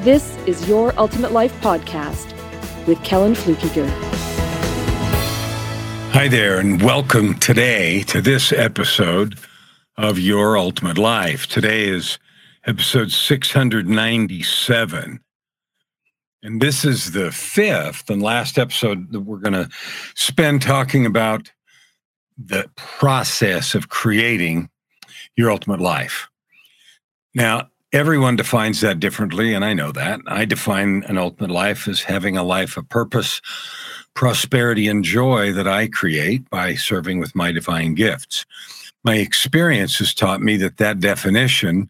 this is Your Ultimate Life podcast with Kellan Fluckiger. Hi there, and welcome today to this episode of Your Ultimate Life. Today is episode 697. And this is the fifth and last episode that we're going to spend talking about the process of creating your ultimate life. Now, everyone defines that differently, and I know that. I define an ultimate life as having a life of purpose, prosperity, and joy that I create by serving with my divine gifts. My experience has taught me that that definition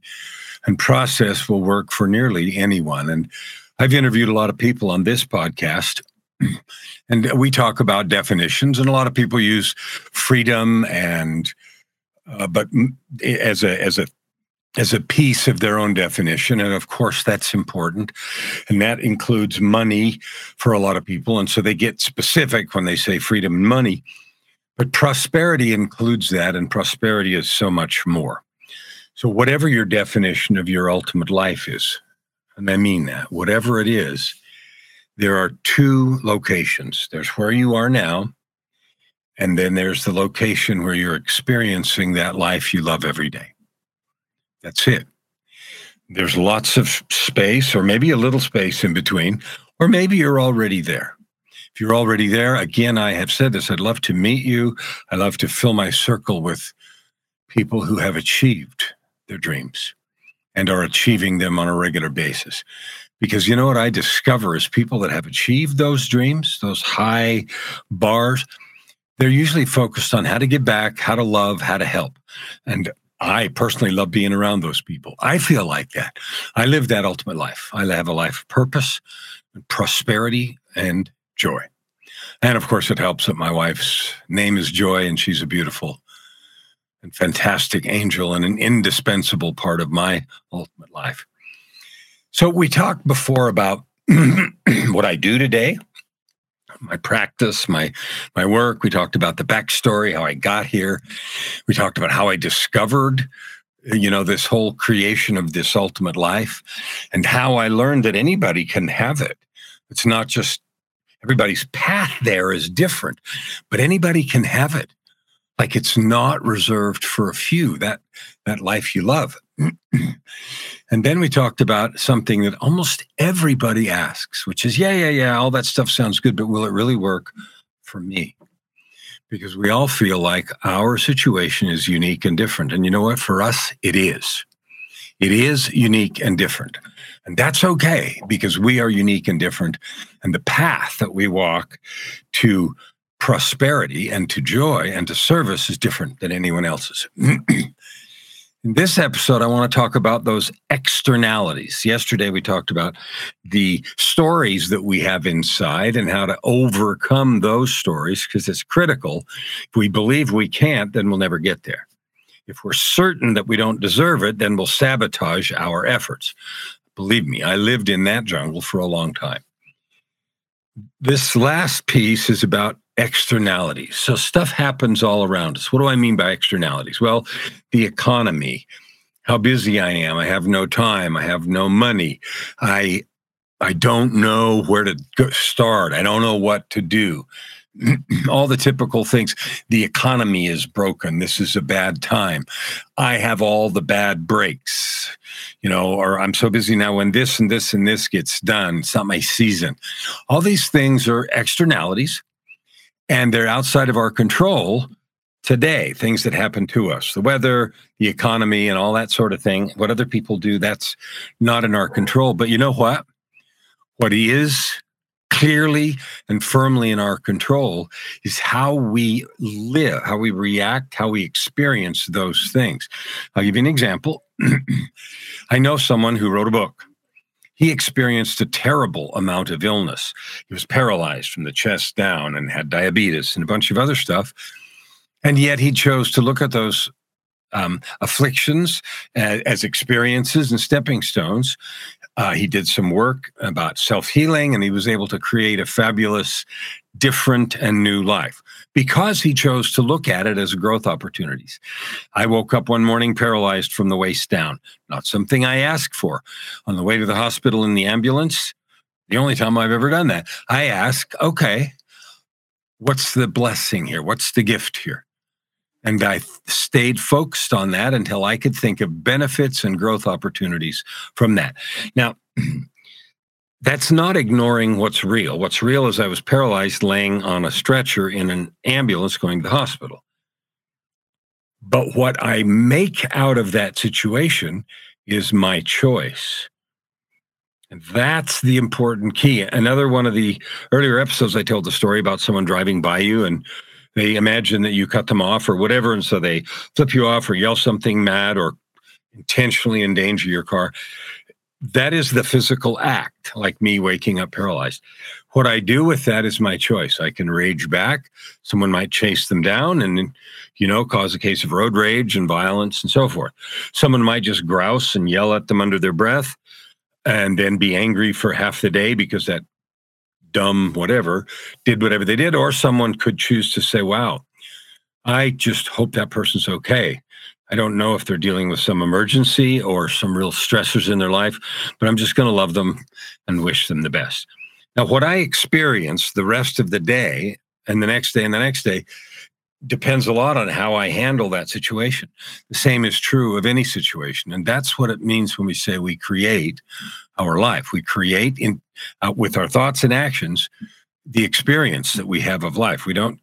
and process will work for nearly anyone. And I've interviewed a lot of people on this podcast. And we talk about definitions, and a lot of people use freedom and, uh, but as a as a as a piece of their own definition. And of course, that's important. And that includes money for a lot of people. And so they get specific when they say freedom and money. But prosperity includes that, and prosperity is so much more. So, whatever your definition of your ultimate life is, and I mean that, whatever it is, there are two locations there's where you are now, and then there's the location where you're experiencing that life you love every day. That's it. There's lots of space, or maybe a little space in between, or maybe you're already there. If you're already there, again, I have said this I'd love to meet you. I love to fill my circle with people who have achieved their dreams and are achieving them on a regular basis. Because you know what I discover is people that have achieved those dreams, those high bars, they're usually focused on how to give back, how to love, how to help. And I personally love being around those people. I feel like that. I live that ultimate life. I have a life of purpose, prosperity, and joy. And of course, it helps that my wife's name is Joy, and she's a beautiful and fantastic angel and an indispensable part of my ultimate life. So, we talked before about what I do today, my practice, my my work. We talked about the backstory, how I got here. We talked about how I discovered, you know, this whole creation of this ultimate life, and how I learned that anybody can have it. It's not just everybody's path there is different, but anybody can have it. Like it's not reserved for a few. That that life you love. And then we talked about something that almost everybody asks, which is, yeah, yeah, yeah, all that stuff sounds good, but will it really work for me? Because we all feel like our situation is unique and different. And you know what? For us, it is. It is unique and different. And that's okay because we are unique and different. And the path that we walk to prosperity and to joy and to service is different than anyone else's. In this episode, I want to talk about those externalities. Yesterday, we talked about the stories that we have inside and how to overcome those stories because it's critical. If we believe we can't, then we'll never get there. If we're certain that we don't deserve it, then we'll sabotage our efforts. Believe me, I lived in that jungle for a long time. This last piece is about externalities. So stuff happens all around us. What do I mean by externalities? Well, the economy, how busy I am. I have no time. I have no money. I I don't know where to start. I don't know what to do. all the typical things. The economy is broken. This is a bad time. I have all the bad breaks, you know, or I'm so busy now when this and this and this gets done. It's not my season. All these things are externalities and they're outside of our control today things that happen to us the weather the economy and all that sort of thing. What other people do that's not in our control. But you know what? What he is clearly and firmly in our control is how we live how we react how we experience those things. I'll give you an example. I know someone who wrote a book he experienced a terrible amount of illness. He was paralyzed from the chest down and had diabetes and a bunch of other stuff. And yet he chose to look at those um, afflictions as, as, experiences and stepping stones. Uh, he did some work about self healing and he was able to create a fabulous, different, and new life because he chose to look at it as growth opportunities. I woke up one morning paralyzed from the waist down, not something I asked for. On the way to the hospital in the ambulance, the only time I've ever done that, I ask, okay, what's the blessing here? What's the gift here? And I stayed focused on that until I could think of benefits and growth opportunities from that. Now, that's not ignoring what's real. What's real is I was paralyzed laying on a stretcher in an ambulance going to the hospital. But what I make out of that situation is my choice. And that's the important key. Another one of the earlier episodes, I told the story about someone driving by you and they imagine that you cut them off or whatever. And so they flip you off or yell something mad or intentionally endanger your car that is the physical act, like me waking up paralyzed. What I do with that is my choice. I can rage back. Someone might chase them down and, you know, cause a case of road rage and violence and so forth. Someone might just grouse and yell at them under their breath and then be angry for half the day because that dumb whatever did whatever they did. Or someone could choose to say, wow, I just hope that person's okay. I don't know if they're dealing with some emergency or some real stressors in their life, but I'm just going to love them and wish them the best. Now, what I experience the rest of the day and the next day and the next day depends a lot on how I handle that situation. The same is true of any situation. And that's what it means when we say we create our life. We create in uh, with our thoughts and actions the experience that we have of life. We don't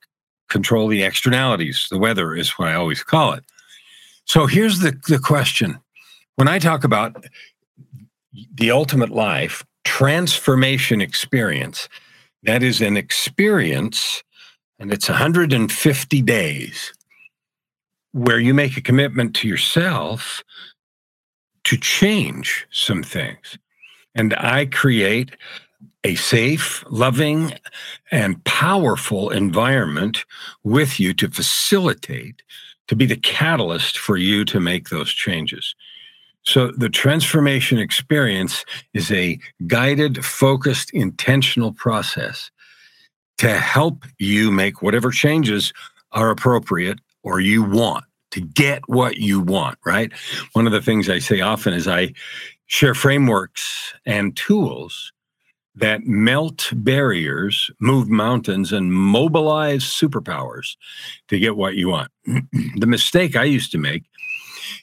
control the externalities. The weather is what I always call it. So here's the, the question. When I talk about the ultimate life, transformation experience, that is an experience, and it's 150 days where you make a commitment to yourself to change some things. And I create a safe, loving, and powerful environment with you to facilitate to be the catalyst for you to make those changes. So the transformation experience is a guided, focused, intentional process to help you make whatever changes are appropriate or you want to get what you want, right? One of the things I say often is I share frameworks and tools that melt barriers, move mountains, and mobilize superpowers to get what you want. the mistake I used to make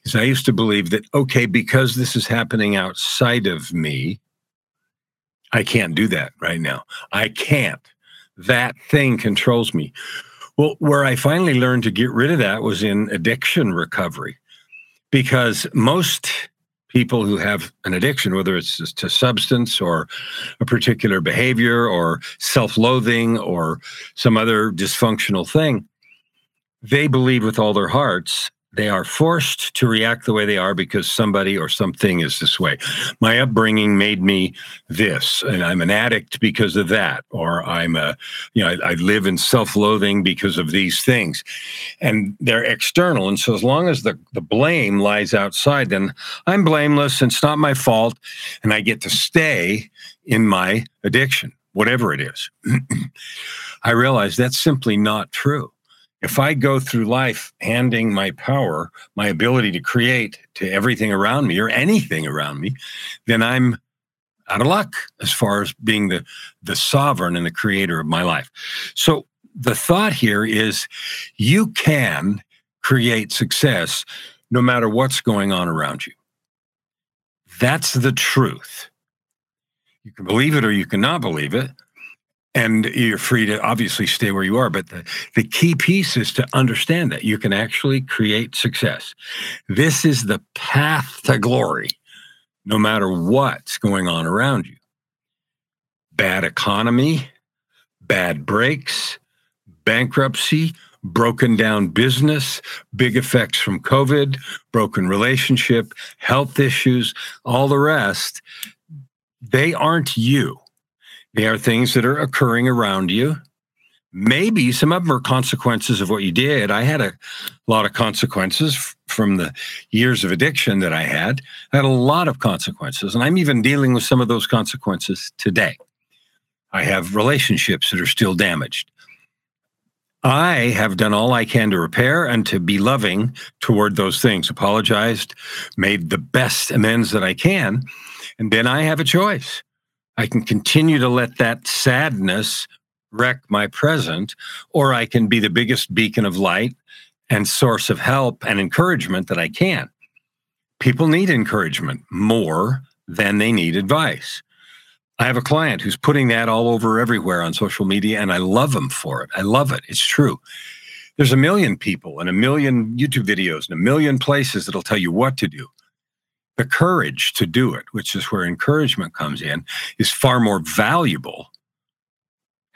is I used to believe that, okay, because this is happening outside of me, I can't do that right now. I can't. That thing controls me. Well, where I finally learned to get rid of that was in addiction recovery because most people who have an addiction, whether it's to substance or a particular behavior or self loathing or some other dysfunctional thing, they believe with all their hearts they are forced to react the way they are because somebody or something is this way. My upbringing made me this, and I'm an addict because of that, or I'm a, you know, I, I live in self-loathing because of these things, and they're external. And so, as long as the the blame lies outside, then I'm blameless, and it's not my fault, and I get to stay in my addiction, whatever it is. I realize that's simply not true if I go through life handing my power, my ability to create to everything around me or anything around me, then I'm out of luck as far as being the, the sovereign and the creator of my life. So the thought here is you can create success no matter what's going on around you. That's the truth. You can believe it or you cannot believe it and you're free to obviously stay where you are but the, the key piece is to understand that you can actually create success this is the path to glory no matter what's going on around you bad economy bad breaks bankruptcy broken down business big effects from covid broken relationship health issues all the rest they aren't you. They are things that are occurring around you. Maybe some of them are consequences of what you did. I had a lot of consequences from the years of addiction that I had. I had a lot of consequences, and I'm even dealing with some of those consequences today. I have relationships that are still damaged. I have done all I can to repair and to be loving toward those things, apologized, made the best amends that I can. And then I have a choice. I can continue to let that sadness wreck my present, or I can be the biggest beacon of light and source of help and encouragement that I can. People need encouragement more than they need advice. I have a client who's putting that all over everywhere on social media, and I love him for it. I love it. It's true. There's a million people and a million YouTube videos and a million places that'll tell you what to do. The courage to do it, which is where encouragement comes in, is far more valuable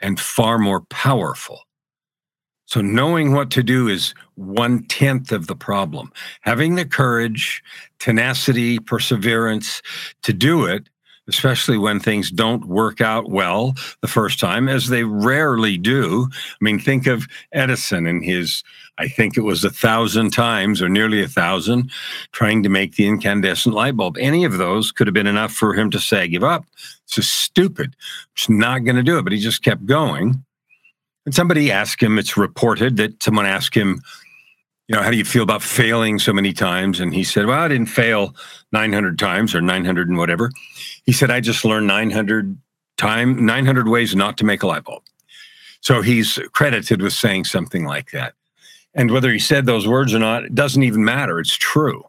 and far more powerful. So, knowing what to do is one tenth of the problem. Having the courage, tenacity, perseverance to do it especially when things don't work out well the first time, as they rarely do. I mean, think of Edison and his, I think it was a thousand times or nearly a thousand trying to make the incandescent light bulb. Any of those could have been enough for him to say, give up. It's just stupid. It's not going to do it. But he just kept going. And somebody asked him, it's reported that someone asked him, you know, how do you feel about failing so many times? And he said, well, I didn't fail 900 times or 900 and whatever. He said, I just learned 900 time, 900 ways not to make a light bulb. So he's credited with saying something like that. And whether he said those words or not, it doesn't even matter. It's true.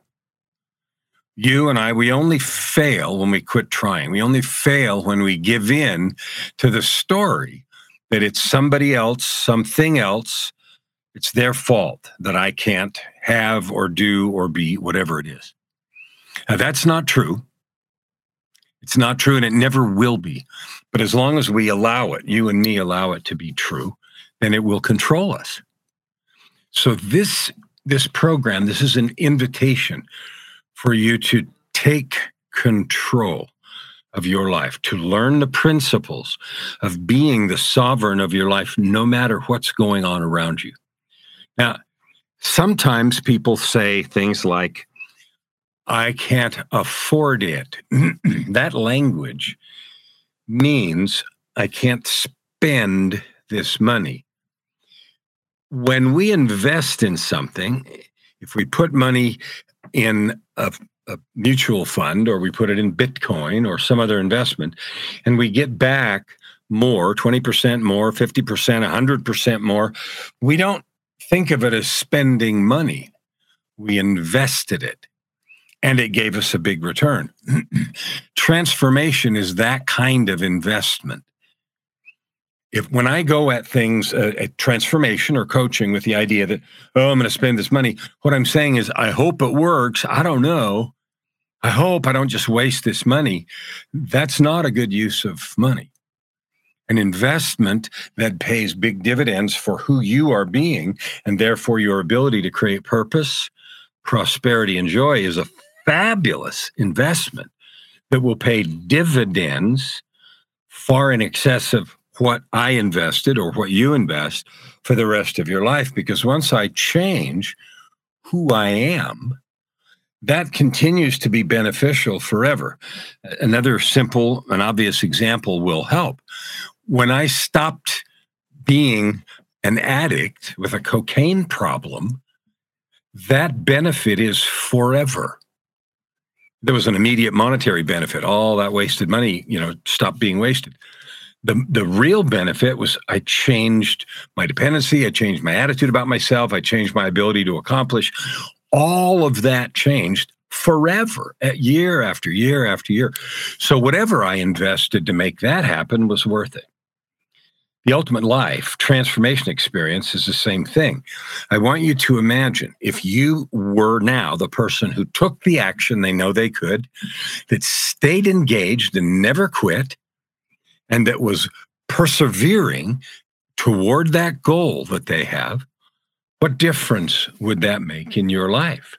You and I, we only fail when we quit trying. We only fail when we give in to the story that it's somebody else, something else, it's their fault that I can't have or do or be whatever it is. Now, that's not true. It's not true and it never will be. But as long as we allow it, you and me allow it to be true, then it will control us. So this this program, this is an invitation for you to take control of your life, to learn the principles of being the sovereign of your life, no matter what's going on around you. Now, sometimes people say things like, I can't afford it. that language means I can't spend this money. When we invest in something, if we put money in a, a, mutual fund or we put it in Bitcoin or some other investment, and we get back more 20% more, 50%, 100% more, we don't think of it as spending money. We invested it and it gave us a big return. Transformation is that kind of investment. If when I go at things, uh, at transformation or coaching with the idea that, oh, I'm going to spend this money, what I'm saying is, I hope it works. I don't know. I hope I don't just waste this money. That's not a good use of money an investment that pays big dividends for who you are being, and therefore your ability to create purpose, prosperity, and joy is a fabulous investment that will pay dividends far in excess of what I invested or what you invest for the rest of your life. Because once I change who I am, that continues to be beneficial forever. Another simple and obvious example will help when I stopped being an addict with a cocaine problem, that benefit is forever. There was an immediate monetary benefit. All that wasted money, you know, stopped being wasted. The, the real benefit was I changed my dependency. I changed my attitude about myself. I changed my ability to accomplish. All of that changed forever, year after year after year. So, whatever I invested to make that happen was worth it. The ultimate life transformation experience is the same thing. I want you to imagine if you were now the person who took the action they know they could, that stayed engaged and never quit, and that was persevering toward that goal that they have, what difference would that make in your life?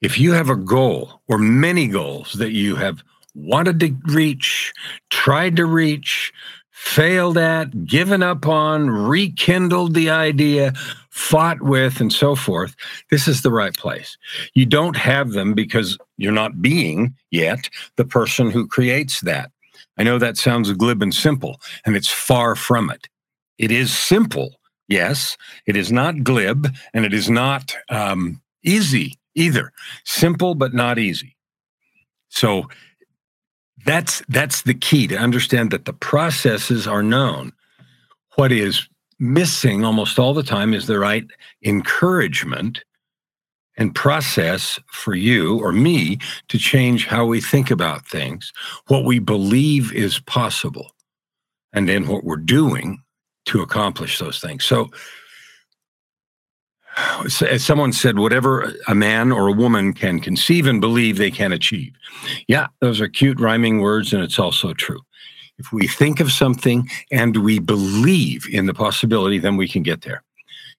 If you have a goal or many goals that you have wanted to reach, tried to reach, failed at, given up on, rekindled the idea, fought with, and so forth, this is the right place. You don't have them because you're not being yet the person who creates that. I know that sounds glib and simple, and it's far from it. It is simple, yes. It is not glib, and it is not um, easy either. Simple, but not easy. So that's that's the key to understand that the processes are known. What is missing almost all the time is the right encouragement and process for you or me to change how we think about things, what we believe is possible, and then what we're doing to accomplish those things. So as someone said, whatever a man or a woman can conceive and believe, they can achieve. Yeah, those are cute rhyming words, and it's also true. If we think of something and we believe in the possibility, then we can get there.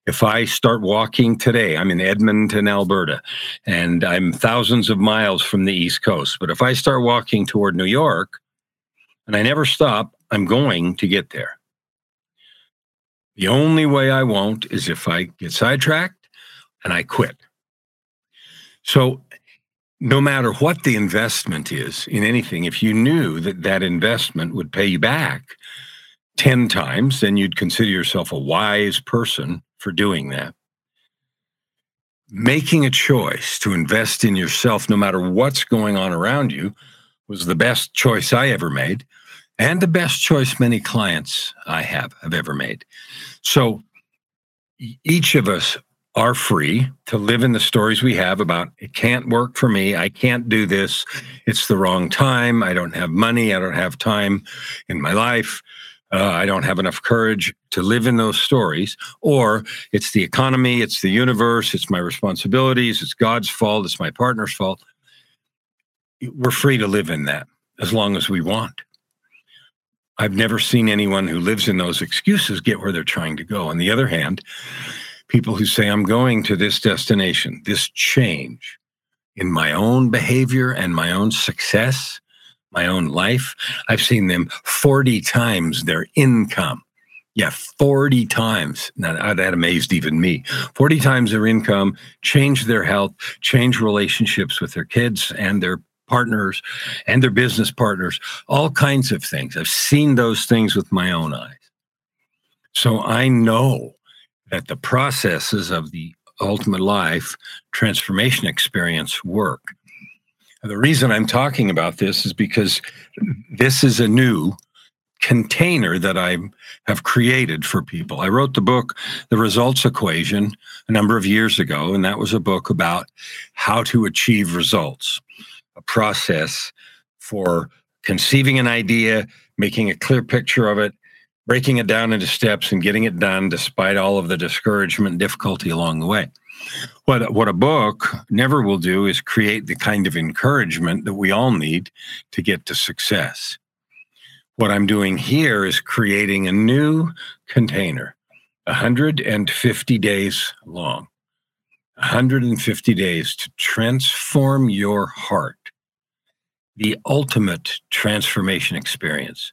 If I start walking today, I'm in Edmonton, Alberta, and I'm thousands of miles from the East Coast. But if I start walking toward New York and I never stop, I'm going to get there. The only way I won't is if I get sidetracked and I quit. So, no matter what the investment is in anything, if you knew that that investment would pay you back 10 times, then you'd consider yourself a wise person for doing that. Making a choice to invest in yourself, no matter what's going on around you, was the best choice I ever made and the best choice many clients I have have ever made. So each of us are free to live in the stories we have about it can't work for me. I can't do this. It's the wrong time. I don't have money. I don't have time in my life. Uh, I don't have enough courage to live in those stories. Or it's the economy, it's the universe, it's my responsibilities, it's God's fault, it's my partner's fault. We're free to live in that as long as we want. I've never seen anyone who lives in those excuses get where they're trying to go. On the other hand, people who say, I'm going to this destination, this change in my own behavior and my own success, my own life, I've seen them 40 times their income. Yeah, 40 times. Now, uh, that amazed even me. 40 times their income, change their health, change relationships with their kids and their partners and their business partners, all kinds of things. I've seen those things with my own eyes. So I know that the processes of the ultimate life transformation experience work. The reason I'm talking about this is because this is a new container that I have created for people. I wrote the book, The Results Equation, a number of years ago, and that was a book about how to achieve results a process for conceiving an idea, making a clear picture of it, breaking it down into steps, and getting it done despite all of the discouragement and difficulty along the way. What, what a book never will do is create the kind of encouragement that we all need to get to success. What I'm doing here is creating a new container, 150 days long. 150 days to transform your heart. The ultimate transformation experience,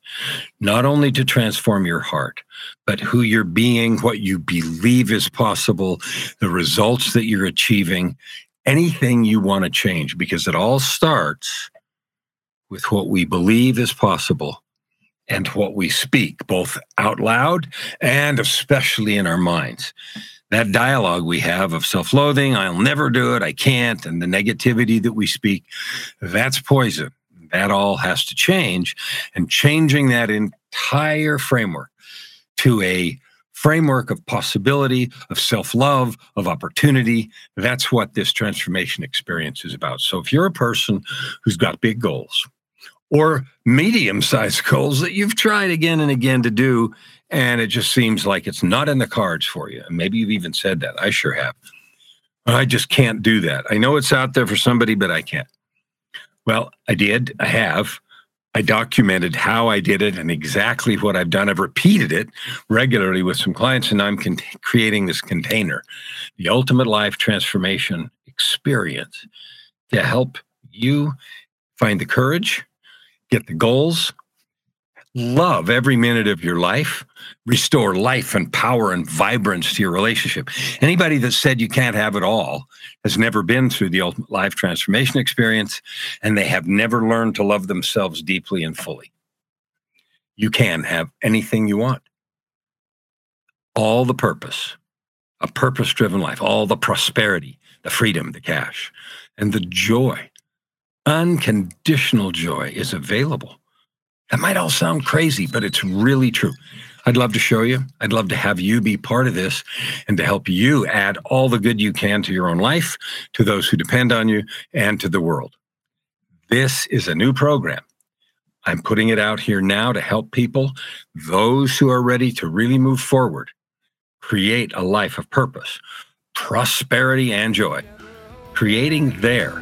not only to transform your heart, but who you're being, what you believe is possible, the results that you're achieving, anything you want to change, because it all starts with what we believe is possible and what we speak, both out loud and especially in our minds that dialogue we have of self loathing, I'll never do it, I can't, and the negativity that we speak, that's poison. That all has to change. And changing that entire framework to a framework of possibility, of self love, of opportunity. That's what this transformation experience is about. So if you're a person who's got big goals or medium sized goals that you've tried again and again to do, and it just seems like it's not in the cards for you. Maybe you've even said that. I sure have. I just can't do that. I know it's out there for somebody, but I can't. Well, I did. I have. I documented how I did it and exactly what I've done. I've repeated it regularly with some clients, and I'm con- creating this container, the ultimate life transformation experience to help you find the courage get the goals, love every minute of your life, restore life and power and vibrance to your relationship. Anybody that said you can't have it all has never been through the ultimate life transformation experience, and they have never learned to love themselves deeply and fully. You can have anything you want. All the purpose, a purpose driven life, all the prosperity, the freedom, the cash, and the joy, unconditional joy is available that might all sound crazy, but it's really true. I'd love to show you. I'd love to have you be part of this and to help you add all the good you can to your own life, to those who depend on you, and to the world. This is a new program. I'm putting it out here now to help people, those who are ready to really move forward, create a life of purpose, prosperity, and joy, creating their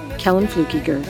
Kellan Fluckiger.